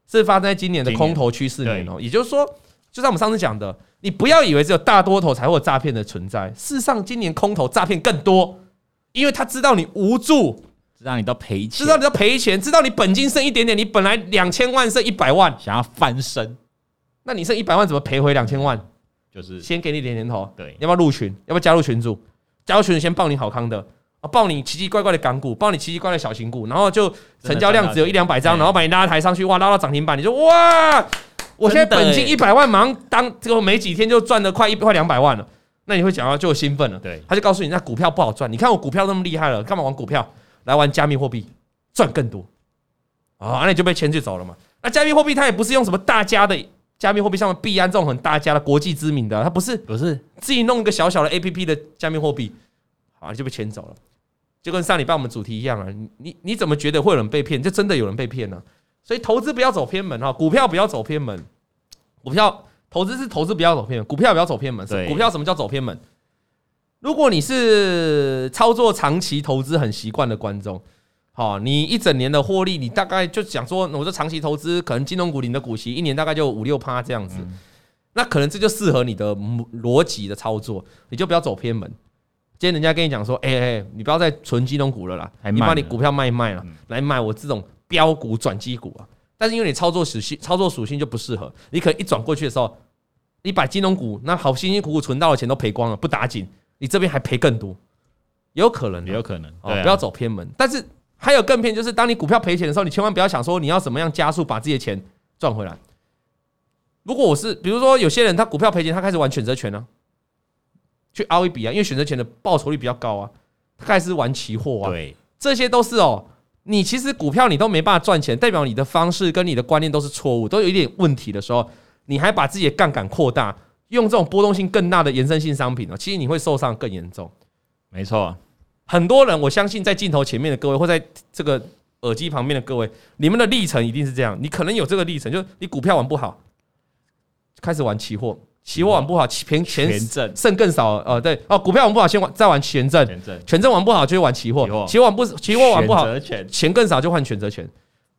是发生在今年的空头趋势年哦，也就是说。就像我们上次讲的，你不要以为只有大多头才会有诈骗的存在。事实上，今年空头诈骗更多，因为他知道你无助，知道你都赔钱，知道你都赔钱，知道你本金剩一点点，你本来两千万剩一百万，想要翻身，那你剩一百万怎么赔回两千万？就是先给你点点头，对，要不要入群？要不要加入群组？加入群组先报你好康的啊，报你奇奇怪怪的港股，报你奇奇怪怪的小型股，然后就成交量只有一两百张，然后把你拉抬上去，哇，拉到涨停板，你就哇，我现在本金一百万，马上当这个没几天就赚了快一快两百万了，那你会讲到就兴奋了，对，他就告诉你那股票不好赚，你看我股票那么厉害了，干嘛玩股票？来玩加密货币赚更多。啊，那你就被牵去走了嘛。那加密货币它也不是用什么大家的。加密货币上面币安这种很大家的国际知名的，它不是不是。自己弄一个小小的 APP 的加密货币，啊就被牵走了，就跟上礼拜我们主题一样啊，你你怎么觉得会有人被骗？就真的有人被骗呢？所以投资不要走偏门哈，股票不要走偏门，股票投资是投资不要走偏门，股票不要走偏门。股票什么叫走偏门？如果你是操作长期投资很习惯的观众。好，你一整年的获利，你大概就想说，我说长期投资，可能金融股领的股息一年大概就五六趴这样子，那可能这就适合你的逻辑的操作，你就不要走偏门。今天人家跟你讲说，哎哎，你不要再存金融股了啦，你把你股票卖一卖了，来买我这种标股转基股啊。但是因为你操作属性，操作属性就不适合，你可能一转过去的时候，你把金融股那好辛辛苦苦存到的钱都赔光了，不打紧，你这边还赔更多，有可能，有可能，哦，不要走偏门，但是。还有更偏，就是当你股票赔钱的时候，你千万不要想说你要怎么样加速把自己的钱赚回来。如果我是，比如说有些人他股票赔钱，他开始玩选择权呢，去凹一笔啊，因为选择权的报酬率比较高啊，他开始玩期货啊，对，这些都是哦。你其实股票你都没办法赚钱，代表你的方式跟你的观念都是错误，都有一点问题的时候，你还把自己的杠杆扩大，用这种波动性更大的延伸性商品呢，其实你会受伤更严重。没错。很多人，我相信在镜头前面的各位，或在这个耳机旁边的各位，你们的历程一定是这样。你可能有这个历程，就是你股票玩不好，开始玩期货，期货玩不好，钱钱剩更少。呃，对，哦，股票玩不好，先玩再玩权证，权证玩不好就玩期货，期货玩不期货玩不好，钱更少就换选择权。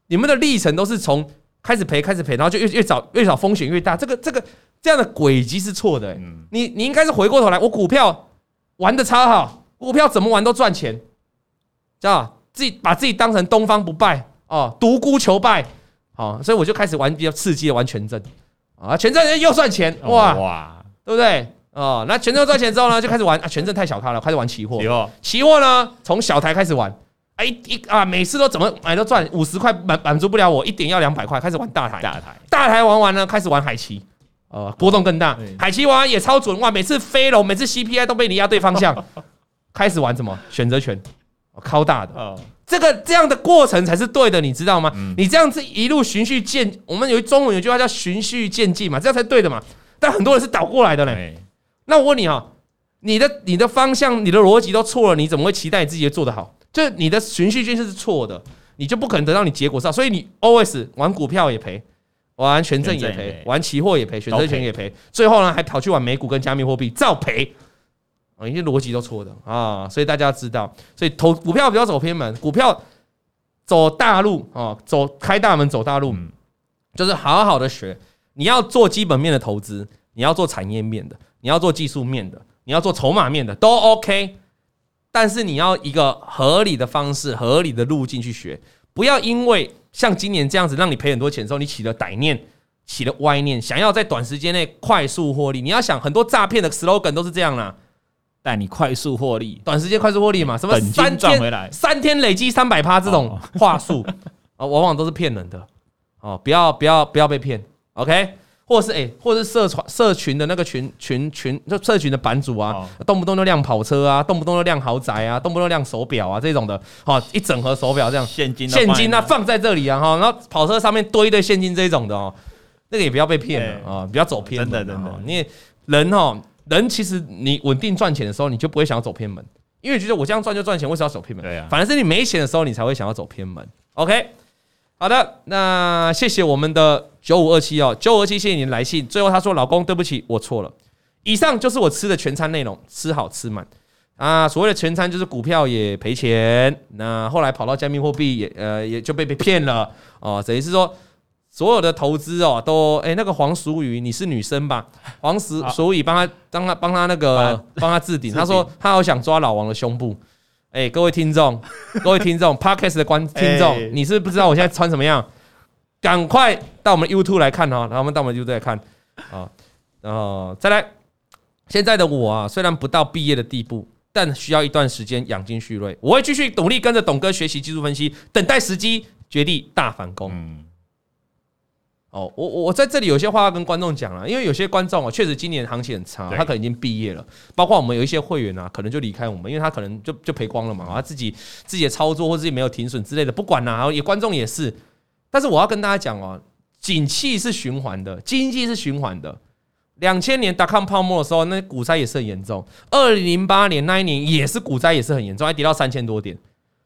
你们的历程都是从开始赔开始赔，然后就越越早越早风险越大。这个这个这样的轨迹是错的。你你应该是回过头来，我股票玩的超好。股票怎么玩都赚钱，知道自己把自己当成东方不败哦，独孤求败，好，所以我就开始玩比较刺激的玩权证啊，权证又赚钱哇哇，对不对？哦，那权证赚钱之后呢，就开始玩啊，权证太小咖了，开始玩期货。期货。呢，从小台开始玩，哎一啊，每次都怎么买都赚五十块满满足不了我，一点要两百块，开始玩大台，大台。大台玩完呢，开始玩海期，呃，波动更大，海期玩也超准哇，每次飞龙，每次 CPI 都被你压对方向。*laughs* 开始玩什么？选择权，靠大的，这个这样的过程才是对的，你知道吗？你这样子一路循序渐，我们有中文有句话叫循序渐进嘛，这样才对的嘛。但很多人是倒过来的嘞。那我问你啊，你的你的方向、你的逻辑都错了，你怎么会期待你自己做得好？就你的循序渐进是错的，你就不可能得到你结果上。所以你 always 玩股票也赔，玩权证也赔，玩期货也赔，选择权也赔，最后呢还跑去玩美股跟加密货币，照赔。啊，一些逻辑都错的啊，所以大家知道，所以投股票不要走偏门，股票走大路啊，走开大门走大路，就是好好的学。你要做基本面的投资，你要做产业面的，你要做技术面的，你要做筹码面的，都 OK。但是你要一个合理的方式、合理的路径去学，不要因为像今年这样子让你赔很多钱的时候，你起了歹念，起了歪念，想要在短时间内快速获利。你要想，很多诈骗的 slogan 都是这样啦。带你快速获利，短时间快速获利嘛？什么三天三天累积三百趴这种 *laughs* 话术。啊，往往都是骗人的。哦！不要不要不要被骗，OK？或者是哎，或者是社团社群的那个群群群，就社群的版主啊，动不动就亮跑车啊，动不动就亮豪宅啊，动不动亮手表啊这种的，哦，一整盒手表这样，现金现金啊放在这里啊哈，然后跑车上面堆一堆现金这种的哦，那个也不要被骗了啊，不要走偏，真的真的，你人哦。人其实你稳定赚钱的时候，你就不会想要走偏门，因为觉得我这样赚就赚钱，为什么要走偏门？对啊，反而是你没钱的时候，你才会想要走偏门。OK，好的，那谢谢我们的九五二七哦，九五二七，谢谢你的来信。最后他说：“老公，对不起，我错了。”以上就是我吃的全餐内容，吃好吃满啊。所谓的全餐就是股票也赔钱，那后来跑到加密货币也呃也就被被骗了哦，等于是说所有的投资哦，都哎、欸，那个黄淑宇，你是女生吧？*laughs* 黄淑淑宇帮他，帮他，帮他那个，帮他置顶。他说他好想抓老王的胸部。哎、欸，各位听众，各位听众，Podcast 的观听众，你是不知道我现在穿什么样？赶快到我们 YouTube 来看哦，然后我们到我们 YouTube 来看啊，然后再来。现在的我啊，虽然不到毕业的地步，但需要一段时间养精蓄锐。我会继续努力跟着董哥学习技术分析，等待时机，绝地大反攻。嗯哦，我我在这里有些话要跟观众讲了，因为有些观众啊，确实今年行情很差，他可能已经毕业了。包括我们有一些会员啊，可能就离开我们，因为他可能就就赔光了嘛，他自己自己的操作或自己没有停损之类的，不管啦。然后也观众也是，但是我要跟大家讲哦，景气是循环的，经济是循环的。两千年达康泡沫的时候，那股灾也是很严重。二零零八年那一年也是股灾，也是很严重，还跌到三千多点。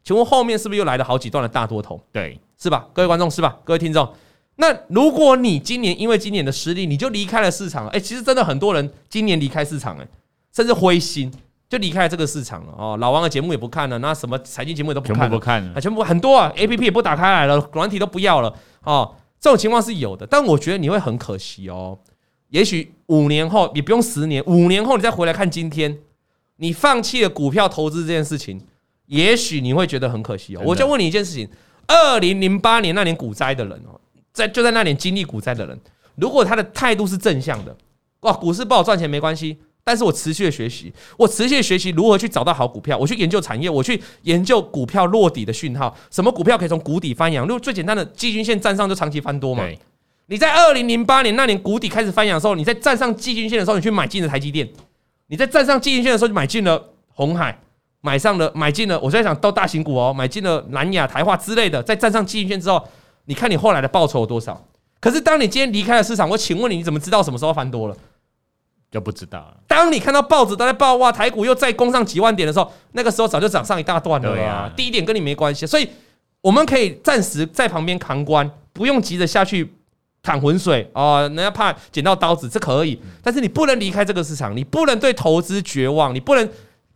请问后面是不是又来了好几段的大多头？对，是吧？各位观众是吧？各位听众。那如果你今年因为今年的失利，你就离开了市场了，哎，其实真的很多人今年离开市场，哎，甚至灰心就离开了这个市场了哦。老王的节目也不看了，那什么财经节目也都不看了，全部不看了，啊，全部很多啊，APP 也不打开来了，软体都不要了哦。这种情况是有的，但我觉得你会很可惜哦。也许五年后，也不用十年，五年后你再回来看今天，你放弃了股票投资这件事情，也许你会觉得很可惜哦。我就问你一件事情：二零零八年那年股灾的人哦。在就在那年经历股灾的人，如果他的态度是正向的，哇，股市不好赚钱没关系，但是我持续的学习，我持续的学习如何去找到好股票，我去研究产业，我去研究股票落底的讯号，什么股票可以从谷底翻扬？如果最简单的季均线站上就长期翻多嘛。你在二零零八年那年谷底开始翻扬的时候，你在站上季均线的时候，你去买进了台积电；你在站上季均线的时候，就买进了红海，买上了买进了，我在想到大型股哦，买进了南亚、台化之类的，在站上季均线之后。你看你后来的报酬有多少？可是当你今天离开了市场，我请问你，你怎么知道什么时候翻多了？就不知道了。当你看到报纸都在报哇，台股又再攻上几万点的时候，那个时候早就涨上一大段了啊。低点跟你没关系，所以我们可以暂时在旁边旁观，不用急着下去淌浑水哦。人家怕捡到刀子，这可以，但是你不能离开这个市场，你不能对投资绝望，你不能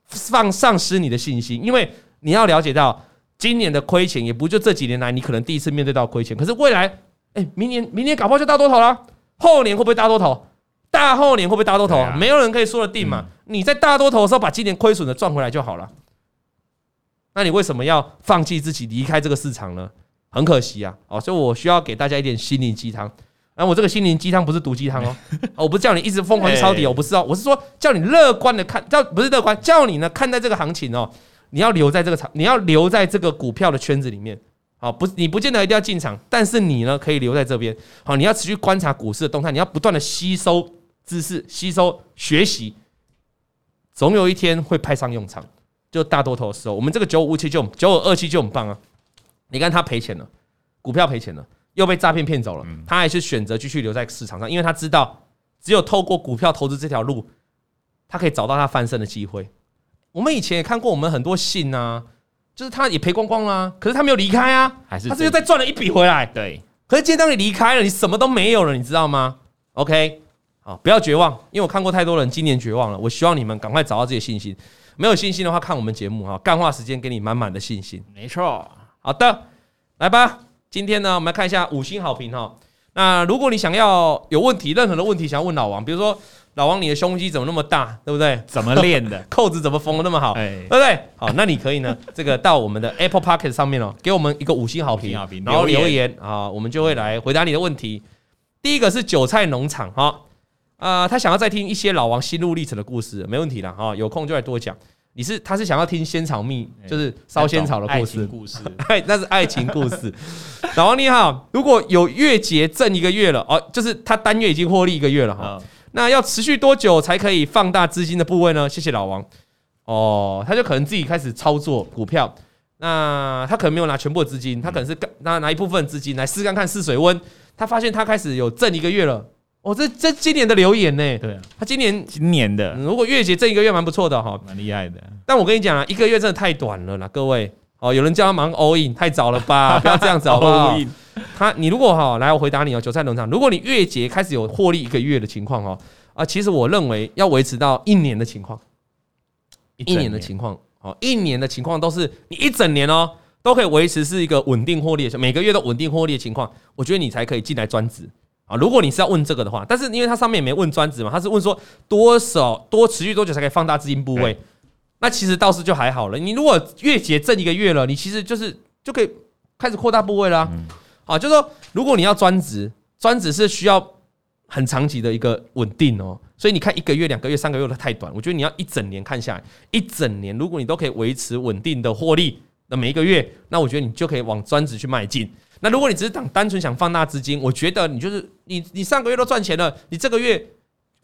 放丧失你的信心，因为你要了解到。今年的亏钱也不就这几年来，你可能第一次面对到亏钱。可是未来，哎、欸，明年明年搞不好就大多头了，后年会不会大多头？大后年会不会大多头？啊、没有人可以说得定嘛。嗯、你在大多头的时候把今年亏损的赚回来就好了。那你为什么要放弃自己离开这个市场呢？很可惜啊！哦，所以我需要给大家一点心灵鸡汤。那我这个心灵鸡汤不是毒鸡汤哦，*laughs* 我不是叫你一直疯狂去抄底，我不是哦，我是说叫你乐观的看，叫不是乐观，叫你呢看待这个行情哦。你要留在这个场，你要留在这个股票的圈子里面，好，不，你不见得一定要进场，但是你呢可以留在这边，好，你要持续观察股市的动态，你要不断的吸收知识，吸收学习，总有一天会派上用场。就大多头的时候，我们这个九五二七就九五二七就很棒啊！你看他赔钱了，股票赔钱了，又被诈骗骗走了，他还是选择继续留在市场上，因为他知道只有透过股票投资这条路，他可以找到他翻身的机会。我们以前也看过，我们很多信呐、啊，就是他也赔光光啦，可是他没有离开啊，还是他是又再赚了一笔回来。对，可是今天当你离开了，你什么都没有了，你知道吗？OK，好，不要绝望，因为我看过太多人今年绝望了。我希望你们赶快找到自己的信心。没有信心的话，看我们节目哈，干话时间给你满满的信心。没错，好的，来吧，今天呢，我们来看一下五星好评哈。那如果你想要有问题，任何的问题想要问老王，比如说。老王，你的胸肌怎么那么大，对不对？怎么练的？*laughs* 扣子怎么缝的那么好，对不对？好，那你可以呢，这个到我们的 Apple Podcast 上面哦，给我们一个五星好评，然后留言啊，我们就会来回答你的问题。第一个是韭菜农场哈，啊，他想要再听一些老王心路历程的故事，没问题啦哈，有空就来多讲。你是他是想要听仙草蜜，就是烧仙草的故事，故事，*laughs* 哎，那是爱情故事。老王你好，如果有月结挣一个月了哦，就是他单月已经获利一个月了哈。那要持续多久才可以放大资金的部位呢？谢谢老王。哦，他就可能自己开始操作股票，那他可能没有拿全部的资金，他可能是拿拿一部分资金来试看看试水温。他发现他开始有挣一个月了。哦，这这今年的留言呢？对啊，他今年今年的，如果月结挣一个月蛮不错的哈，蛮厉害的。但我跟你讲啊，一个月真的太短了啦，各位。哦，有人叫他忙 all in，太早了吧？*laughs* 不要这样子好不好？他，你如果哈来，我回答你哦，韭菜农场，如果你月结开始有获利一个月的情况哦，啊，其实我认为要维持到一年的情况，一年的情况哦，一年的情况都是你一整年哦都可以维持是一个稳定获利的，每个月都稳定获利的情况，我觉得你才可以进来专职啊。如果你是要问这个的话，但是因为它上面也没问专职嘛，它是问说多少多持续多久才可以放大资金部位，那其实倒是就还好了。你如果月结挣一个月了，你其实就是就可以开始扩大部位了。啊，就是说如果你要专职，专职是需要很长期的一个稳定哦。所以你看一个月、两个月、三个月都太短，我觉得你要一整年看下来，一整年如果你都可以维持稳定的获利，那每一个月，那我觉得你就可以往专职去迈进。那如果你只是想单纯想放大资金，我觉得你就是你你上个月都赚钱了，你这个月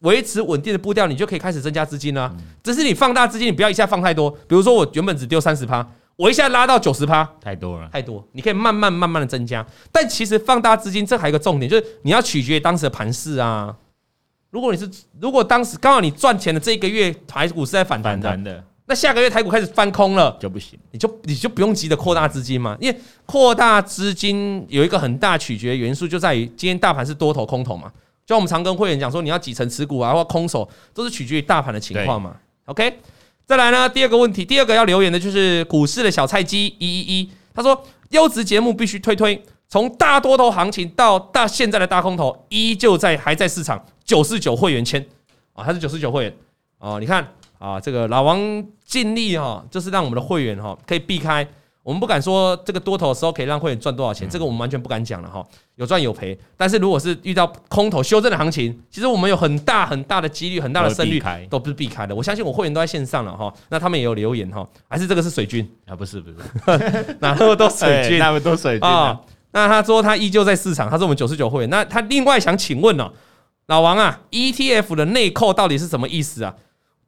维持稳定的步调，你就可以开始增加资金了。只是你放大资金，你不要一下放太多。比如说我原本只丢三十趴，我一下拉到九十趴，太多了，太多。你可以慢慢慢慢的增加，但其实放大资金这还有一个重点，就是你要取决于当时的盘势啊。如果你是，如果当时刚好你赚钱的这一个月台股是在反弹的，的，那下个月台股开始翻空了就不行，你就你就不用急着扩大资金嘛，因为扩大资金有一个很大取决的元素就在于今天大盘是多头空头嘛，就我们常跟会员讲说你要几成持股啊或空手都是取决于大盘的情况嘛。OK，再来呢，第二个问题，第二个要留言的就是股市的小菜鸡一一一，他说优质节目必须推推。从大多头行情到大现在的大空头，依旧在还在市场。九四九会员签啊，他是九四九会员啊。你看啊，这个老王尽力哈，就是让我们的会员哈可以避开。我们不敢说这个多头的时候可以让会员赚多少钱，这个我们完全不敢讲了哈。有赚有赔，但是如果是遇到空头修正的行情，其实我们有很大很大的几率，很大的胜率都不是避开的。我相信我会员都在线上了哈，那他们也有留言哈，还是这个是水军啊？不是不是，*laughs* 哪那么多水军？那么多水军啊？那他说他依旧在市场，他是我们九十九会员。那他另外想请问哦，老王啊，ETF 的内扣到底是什么意思啊？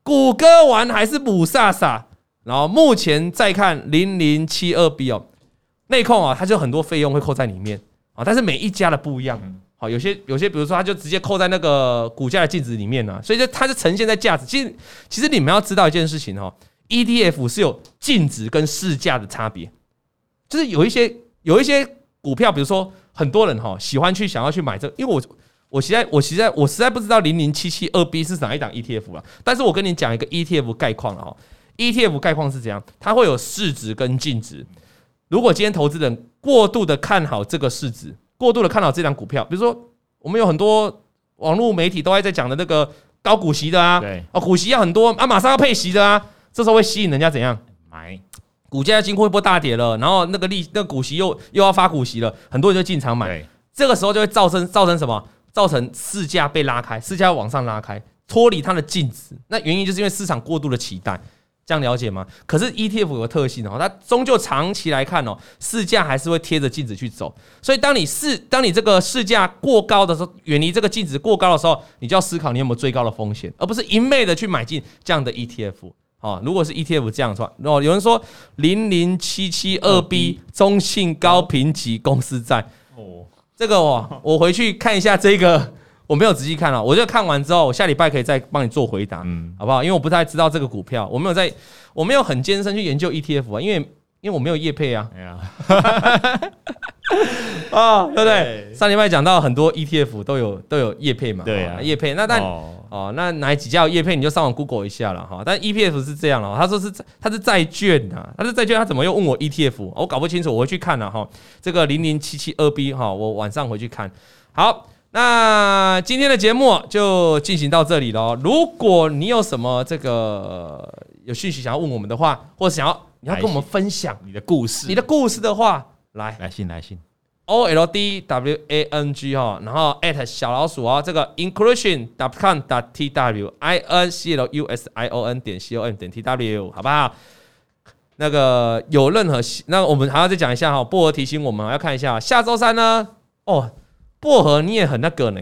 谷歌玩还是母萨萨？然后目前再看零零七二 B 哦，内控啊，它就很多费用会扣在里面啊，但是每一家的不一样。好，有些有些比如说它就直接扣在那个股价的净值里面呢，所以就它就呈现在价值。其实其实你们要知道一件事情哦，ETF 是有净值跟市价的差别，就是有一些有一些。股票，比如说很多人哈喜欢去想要去买这个，因为我我实在我实在我实在不知道零零七七二 B 是哪一档 ETF 啊。但是我跟你讲一个 ETF 概况了哈，ETF 概况是怎样，它会有市值跟净值。如果今天投资人过度的看好这个市值，过度的看好这张股票，比如说我们有很多网络媒体都还在讲的那个高股息的啊，对啊，股息要很多啊，马上要配息的啊，这时候会吸引人家怎样买？股价经过一波大跌了，然后那个利那个股息又又要发股息了，很多人就进场买，这个时候就会造成造成什么？造成市价被拉开，市价往上拉开，脱离它的净值。那原因就是因为市场过度的期待，这样了解吗？可是 ETF 有个特性哦，它终究长期来看哦，市价还是会贴着净值去走。所以当你市当你这个市价过高的时候，远离这个净值过高的时候，你就要思考你有没有最高的风险，而不是一昧的去买进这样的 ETF。哦，如果是 ETF 这样的话，哦，有人说零零七七二 B 中信高评级公司债，哦，这个哦，我回去看一下这个，我没有仔细看了，我就看完之后，我下礼拜可以再帮你做回答，嗯，好不好？因为我不太知道这个股票，我没有在，我没有很艰深去研究 ETF 啊，因为因为我没有业配啊，*laughs* 啊，对不对？上礼拜讲到很多 ETF 都有都有业配嘛，对啊，业配，那但。哦，那哪几家有业配，你就上网 Google 一下了哈。但 ETF 是这样了，他说是他是债券呐，他是债券，他怎么又问我 ETF？我搞不清楚，我回去看了哈。这个零零七七二 B 哈，我晚上回去看。好，那今天的节目就进行到这里了。如果你有什么这个有讯息想要问我们的话，或者想要你要跟我们分享你的故事，你的故事的话，来来信来信。O L D W A N G 哈，然后 at 小老鼠啊，这个 inclusion dot com dot T W I N C L U S I O N 点 C O M 点 T W 好不好？那个有任何，那我们还要再讲一下哈。薄荷提醒我们要看一下下周三呢。哦，薄荷你也很那个呢。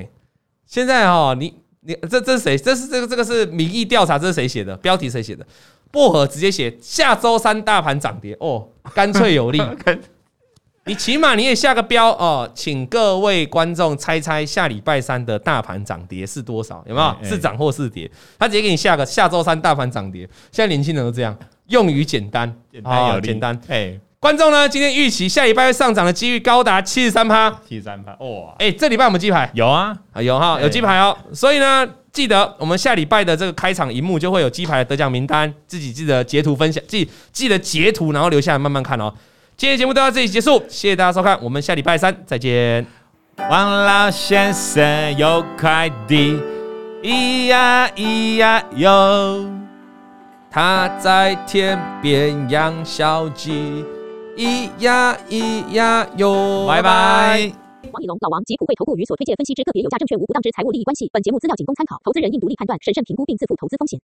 现在哈，你你这这是谁？这是这个这个是民意调查，这是谁写的？标题谁写的？薄荷直接写下周三大盘涨跌哦，干脆有力。*laughs* 你起码你也下个标哦，请各位观众猜猜下礼拜三的大盘涨跌是多少？有没有是涨或是跌？他直接给你下个下周三大盘涨跌。现在年轻人都这样，用语简单，简单有简单。哎，观众呢？今天预期下礼拜会上涨的几率高达七十三趴，七十三趴哇！哎，这礼拜我们鸡排有啊，有哈，有鸡排哦。所以呢，记得我们下礼拜的这个开场荧幕就会有鸡排的得奖名单，自己记得截图分享，记记得截图，然后留下来慢慢看哦。今天节目都到这里结束，谢谢大家收看，我们下礼拜三再见。王老先生有快递，咿呀咿呀哟，他在天边养小鸡，咿呀咿呀哟，拜拜。王以龙、老王及普惠投顾与所推荐分析之个别有价证券无不当之财务利益关系。本节目资料仅供参考，投资人应独立判断、审慎评估并自负投资风险。